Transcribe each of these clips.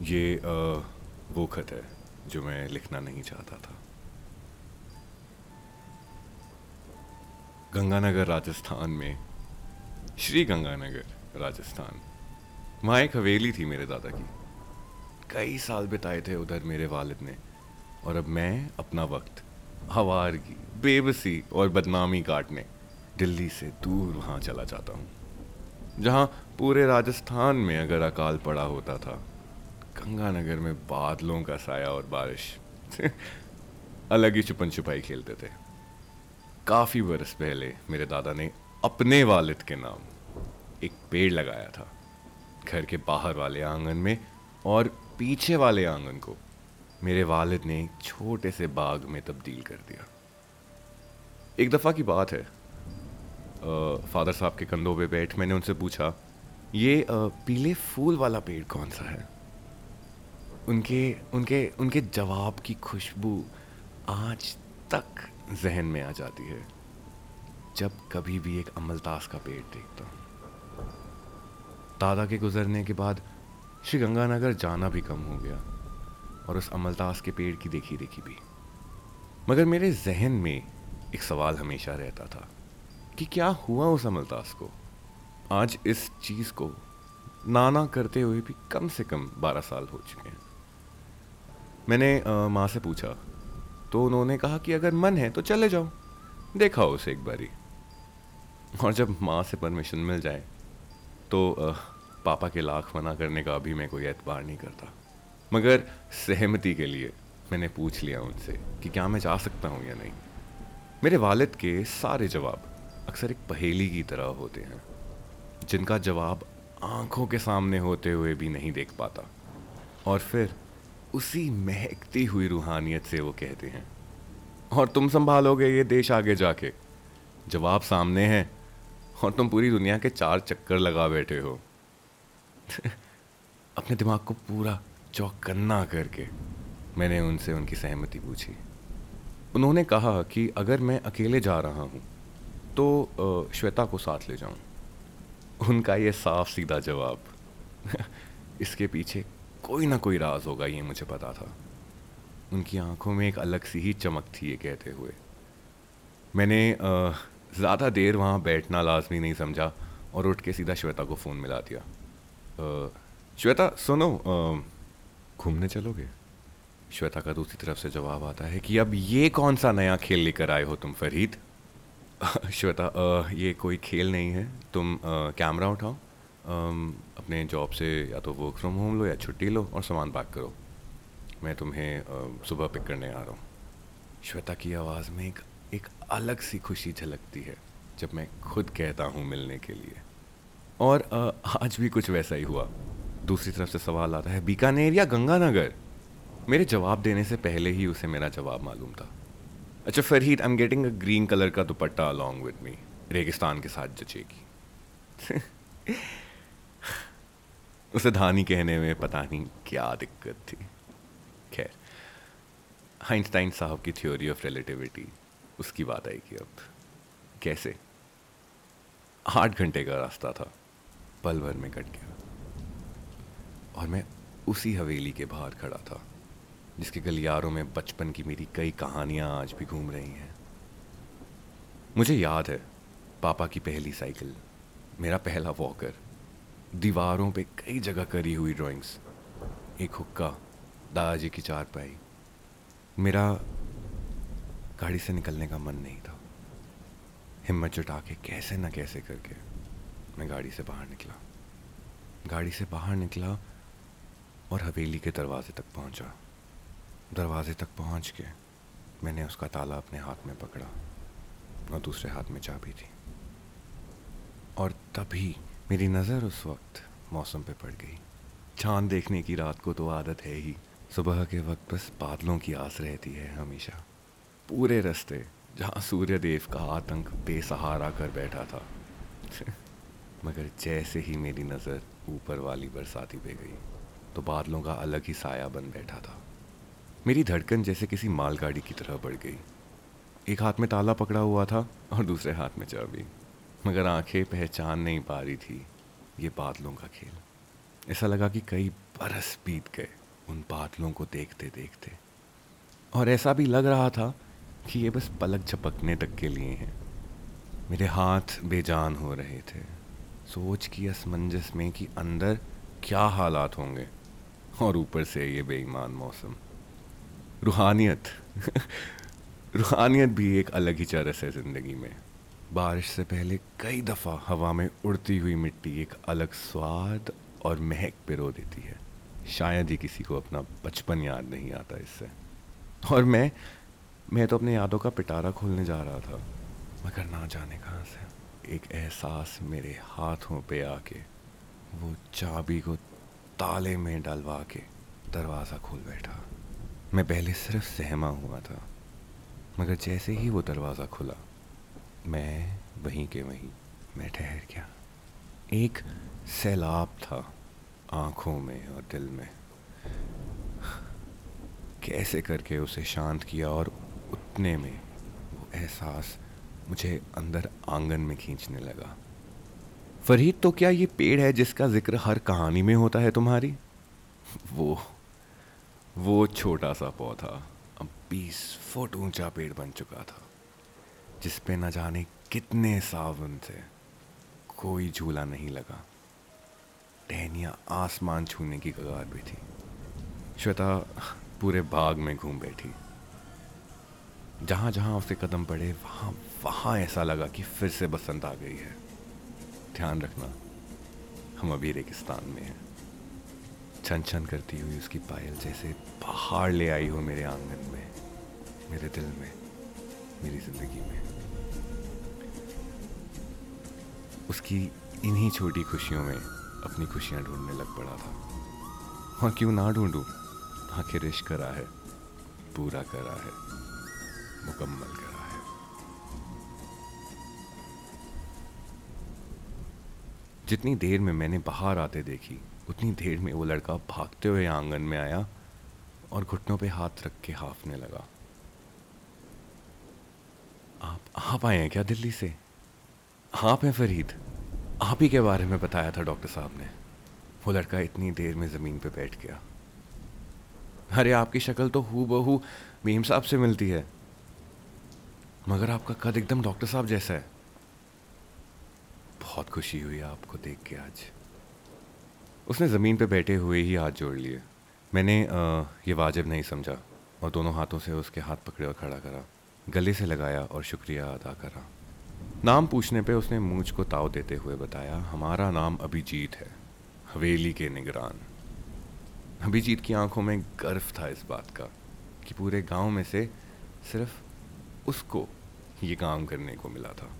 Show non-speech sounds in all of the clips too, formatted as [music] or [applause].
ये अ, वो खत है जो मैं लिखना नहीं चाहता था। गंगानगर राजस्थान में श्री गंगानगर राजस्थान वहाँ एक हवेली थी मेरे दादा की। कई साल बिताए थे उधर मेरे वालिद ने और अब मैं अपना वक्त हवारगी बेबसी और बदनामी काटने दिल्ली से दूर वहाँ चला जाता हूँ। जहाँ पूरे राजस्थान में अगर अकाल पड़ा होता था गंगानगर में बादलों का साया और बारिश। [laughs] अलग ही छुपन छुपाई खेलते थे। काफ़ी बरस पहले मेरे दादा ने अपने वालिद के नाम एक पेड़ लगाया था। घर के बाहर वाले आँगन में और पीछे वाले आँगन को मेरे वालिद ने एक छोटे से बाग में तब्दील कर दिया। एक दफ़ा की बात है। फादर साहब के कंधों पे बैठ मैंने उनसे पूछा, ये पीले फूल वाला पेड़ कौन सा है? उनके उनके उनके जवाब की खुशबू आज तक जहन में आ जाती है। जब कभी भी एक अमलतास का पेड़ देखता हूँ। दादा के गुजरने के बाद श्री गंगानगर जाना भी कम हो गया और उस अमलतास के पेड़ की देखी देखी भी। मगर मेरे जहन में एक सवाल हमेशा रहता था कि क्या हुआ उस अमलतास को? आज इस चीज़ को नाना करते हुए भी कम से कम बारह साल हो चुके हैं। मैंने माँ से पूछा। तो उन्होंने कहा कि अगर मन है तो चले जाओ। देखा उसे एक बारी। और जब माँ से परमिशन मिल जाए तो पापा के लाख मना करने का अभी मैं कोई एतबार नहीं करता। मगर सहमति के लिए मैंने पूछ लिया उनसे कि क्या मैं जा सकता हूँ या नहीं। मेरे वालिद के सारे जवाब अक्सर एक पहेली की तरह होते हैं, जिनका जवाब आँखों के सामने होते हुए भी नहीं देख पाता। और फिर उसी महकती हुई रूहानियत से वो कहते हैं, और तुम संभालोगे ये देश आगे जाके? जवाब सामने है, और तुम पूरी दुनिया के चार चक्कर लगा बैठे हो। [laughs] अपने दिमाग को पूरा चौकन्ना करके मैंने उनसे उनकी सहमति पूछी। उन्होंने कहा कि अगर मैं अकेले जा रहा हूँ तो श्वेता को साथ ले जाऊँ। उनका ये साफ़ सीधा जवाब, [laughs] इसके पीछे कोई ना कोई राज होगा, ये मुझे पता था। उनकी आँखों में एक अलग सी ही चमक थी ये कहते हुए। मैंने ज़्यादा देर वहाँ बैठना लाजमी नहीं समझा और उठ के सीधा श्वेता को फ़ोन मिला दिया। श्वेता, सुनो घूमने चलोगे? श्वेता का दूसरी तरफ़ से जवाब आता है कि अब ये कौन सा नया खेल लेकर आए हो तुम, फरीद? [laughs] श्वेता ये कोई खेल नहीं है। तुम कैमरा उठाओ। अपने जॉब से या तो वर्क फ्रॉम होम लो या छुट्टी लो और सामान पैक करो। मैं तुम्हें सुबह पिक करने आ रहा हूँ। श्वेता की आवाज़ में एक एक अलग सी खुशी झलकती है, जब मैं खुद कहता हूँ मिलने के लिए। और आज भी कुछ वैसा ही हुआ। दूसरी तरफ़ से सवाल आता है, बीकानेर या गंगानगर? मेरे जवाब देने से पहले ही उसे मेरा जवाब मालूम था। अच्छा Farheed I am getting a green colour का दुपट्टा अलॉन्ग विद मी रेगिस्तान के साथ जचेगी। [laughs] उसे धानी कहने में पता नहीं क्या दिक्कत थी। खैर आइंस्टाइन साहब की थ्योरी ऑफ़ रिलेटिविटी उसकी बात आएगी अब। कैसे? आठ घंटे का रास्ता था, पल भर में कट गया। और मैं उसी हवेली के बाहर खड़ा था, जिसके गलियारों में बचपन की मेरी कई कहानियाँ आज भी घूम रही हैं। मुझे याद है, पापा की पहली साइकिल, मेरा पहला वॉकर दीवारों पे कई जगह करी हुई ड्राइंग्स एक हुक्का दादाजी की चारपाई मेरा गाड़ी से निकलने का मन नहीं था। हिम्मत जुटा के कैसे न कैसे करके मैं गाड़ी से बाहर निकला। गाड़ी से बाहर निकला और हवेली के दरवाजे तक पहुँचा। दरवाजे तक पहुँच के मैंने उसका ताला अपने हाथ में पकड़ा और दूसरे हाथ में चाबी थी। और तभी मेरी नज़र उस वक्त मौसम पे पड़ गई। चाँद देखने की रात को तो आदत है ही। सुबह के वक्त बस बादलों की आस रहती है हमेशा। पूरे रास्ते जहाँ सूर्य देव का आतंक बेसहारा कर बैठा था। [laughs] मगर जैसे ही मेरी नज़र ऊपर वाली बरसाती पे गई तो बादलों का अलग ही साया बन बैठा था। मेरी धड़कन जैसे किसी मालगाड़ी की तरह बढ़ गई। एक हाथ में ताला पकड़ा हुआ था और दूसरे हाथ में चाबी। मगर आँखें पहचान नहीं पा रही थी ये बादलों का खेल। ऐसा लगा कि कई बरस बीत गए उन बादलों को देखते देखते और ऐसा भी लग रहा था कि ये बस पलक झपकने तक के लिए हैं। मेरे हाथ बेजान हो रहे थे। सोच की असमंजस में कि अंदर क्या हालात होंगे और ऊपर से ये बेईमान मौसम। रूहानियत। [laughs] रूहानियत भी एक अलग ही चरस है ज़िंदगी में। बारिश से पहले कई दफ़ा हवा में उड़ती हुई मिट्टी एक अलग स्वाद और महक पिरो देती है। शायद ही किसी को अपना बचपन याद नहीं आता इससे। और मैं मैं तो अपने यादों का पिटारा खोलने जा रहा था, मगर ना जाने कहाँ से। एक एहसास मेरे हाथों पे आके, वो चाबी को ताले में डलवा के दरवाज़ा खोल बैठा। मैं पहले सिर्फ़ सहमा हुआ था, मगर जैसे ही वो दरवाज़ा खुला मैं वहीं के वहीं, मैं ठहर गया। एक सैलाब था आँखों में और दिल में। कैसे करके उसे शांत किया और उतने में वो एहसास मुझे अंदर आँगन में खींचने लगा। फरीद तो क्या ये पेड़ है जिसका ज़िक्र हर कहानी में होता है तुम्हारी? वो वो छोटा सा पौधा, अब बीस फुट ऊँचा पेड़ बन चुका था। जिस पे न जाने कितने सावन थे कोई झूला नहीं लगा। टहनिया आसमान छूने की कगार भी थी। श्वेता पूरे बाग में घूम बैठी। जहाँ जहाँ उसके कदम पड़े, वहाँ वहाँ ऐसा लगा कि फिर से बसंत आ गई है। ध्यान रखना, हम अभी रेगिस्तान में हैं। छन छन करती हुई उसकी पायल जैसे पहाड़ ले आई हो मेरे आँगन में, मेरे दिल में, मेरी ज़िंदगी में। उसकी इन्हीं छोटी खुशियों में अपनी खुशियाँ ढूँढने लग पड़ा था। हाँ क्यों ना ढूंढूं? आखिर इश्क करा है, पूरा करा है, मुकम्मल करा है। जितनी देर में मैंने बाहर आते देखी, उतनी देर में वो लड़का भागते हुए आँगन में आया और घुटनों पे हाथ रख के हाफने लगा। आप आप आए हैं क्या दिल्ली से? आप हैं फरीद। आप ही के बारे में बताया था डॉक्टर साहब ने। वो लड़का इतनी देर में ज़मीन पे बैठ गया। अरे आपकी शक्ल तो हु बहू मीम साहब से मिलती है। मगर आपका कद एकदम डॉक्टर साहब जैसा है। बहुत खुशी हुई आपको देख के आज। उसने ज़मीन पे बैठे हुए ही हाथ जोड़ लिए। मैंने आ, ये वाजिब नहीं समझा और दोनों हाथों से उसके हाथ पकड़े और खड़ा करा। गले से लगाया और शुक्रिया अदा करा। नाम पूछने पे उसने मूछ को ताव देते हुए बताया, हमारा नाम अभिजीत है, हवेली के निगरान। अभिजीत की आँखों में गर्व था इस बात का, कि पूरे गाँव में से सिर्फ़ उसको ये काम करने को मिला था।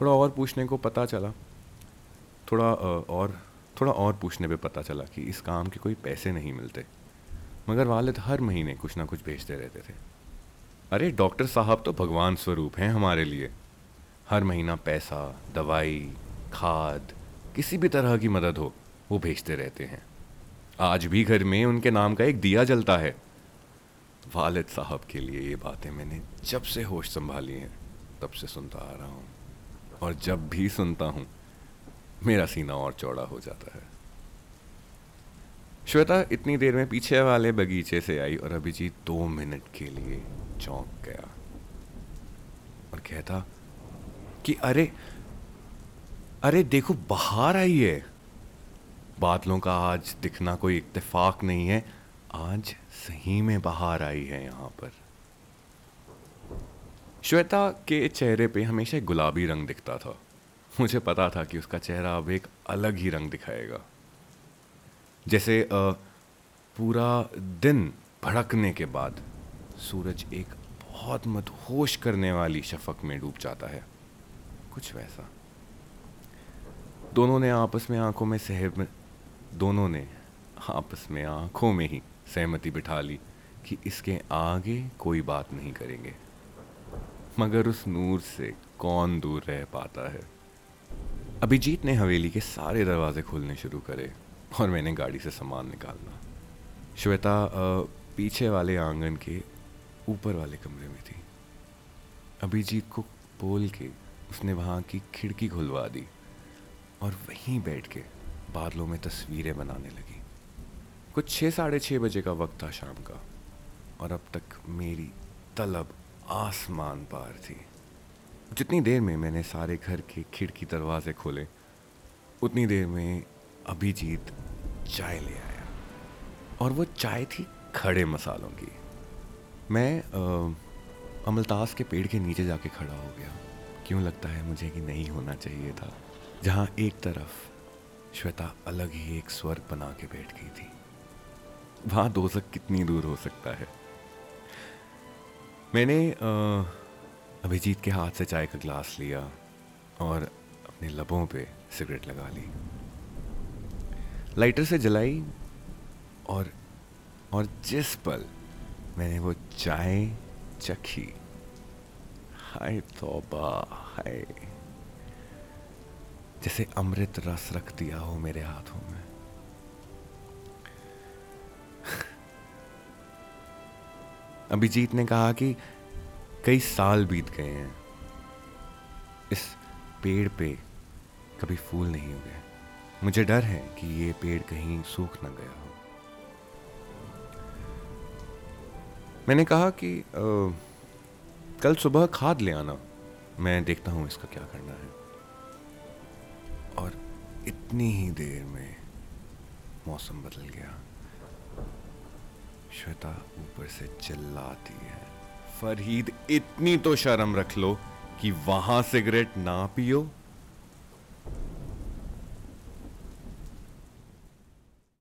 थोड़ा और पूछने को पता चला, थोड़ा और थोड़ा और पूछने पे पता चला कि इस काम के कोई पैसे नहीं मिलते, मगर वालिद हर महीने कुछ ना कुछ भेजते रहते थे। अरे, डॉक्टर साहब तो भगवान स्वरूप हैं हमारे लिए। हर महीना पैसा, दवाई, खाद, किसी भी तरह की मदद हो, वो भेजते रहते हैं। आज भी घर में उनके नाम का एक दिया जलता है। वालिद साहब के लिए ये बातें मैंने जब से होश संभाली हैं, तब से सुनता आ रहा हूँ। और जब भी सुनता हूँ, मेरा सीना और चौड़ा हो जाता है। श्वेता, इतनी देर में पीछे वाले बगीचे से आई और अभिजीत दो मिनट के लिए चौंक गया। और कहता कि अरे अरे देखो, बाहर आई है। बादलों का आज दिखना कोई इत्तेफाक नहीं है। आज सही में बाहर आई है यहाँ पर। श्वेता के चेहरे पे हमेशा गुलाबी रंग दिखता था। मुझे पता था कि उसका चेहरा अब एक अलग ही रंग दिखाएगा। जैसे पूरा दिन भड़कने के बाद। सूरज एक बहुत मदहोश करने वाली शफक में डूब जाता है। कुछ वैसा। दोनों ने आपस में आँखों में सहम, दोनों ने आपस में आँखों में ही सहमति बिठा ली कि इसके आगे कोई बात नहीं करेंगे। मगर उस नूर से कौन दूर रह पाता है? अभिजीत ने हवेली के सारे दरवाजे खोलने शुरू करे और मैंने गाड़ी से सामान निकालना श्वेता पीछे वाले आँगन के ऊपर वाले कमरे में थी। अभिजीत को बोल के उसने वहाँ की खिड़की खुलवा दी और वहीं बैठ के बादलों में तस्वीरें बनाने लगी। कुछ छः, साढ़े छः बजे का वक्त था शाम का और अब तक मेरी तलब आसमान पार थी। जितनी देर में मैंने सारे घर के खिड़की दरवाजे खोले, उतनी देर में अभिजीत चाय ले आया और वो चाय थी खड़े मसालों की। मैं अमलतास के पेड़ के नीचे जाके खड़ा हो गया। क्यों लगता है मुझे कि नहीं होना चाहिए था? जहाँ एक तरफ़ श्वेता अलग ही एक स्वर्ग बना के बैठ गई थी, वहाँ दोजक कितनी दूर हो सकता है? मैंने अभिजीत के हाथ से चाय का ग्लास लिया और अपने लबों पे सिगरेट लगा ली। लाइटर से जलाई और और जिस पल मैंने वो चाय चखी। हाय तौबा, हाय। जैसे अमृत रस रख दिया हो मेरे हाथों में। अभिजीत ने कहा कि कई साल बीत गए हैं। इस पेड़ पे कभी फूल नहीं हुए मुझे डर है कि ये पेड़ कहीं सूख न गया हो। मैंने कहा कि अ, कल सुबह खाद ले आना। मैं देखता हूँ इसका क्या करना है। और इतनी ही देर में मौसम बदल गया। श्वेता ऊपर से चिल्लाती है। फरीद इतनी तो शर्म रख लो कि वहाँ सिगरेट ना पियो।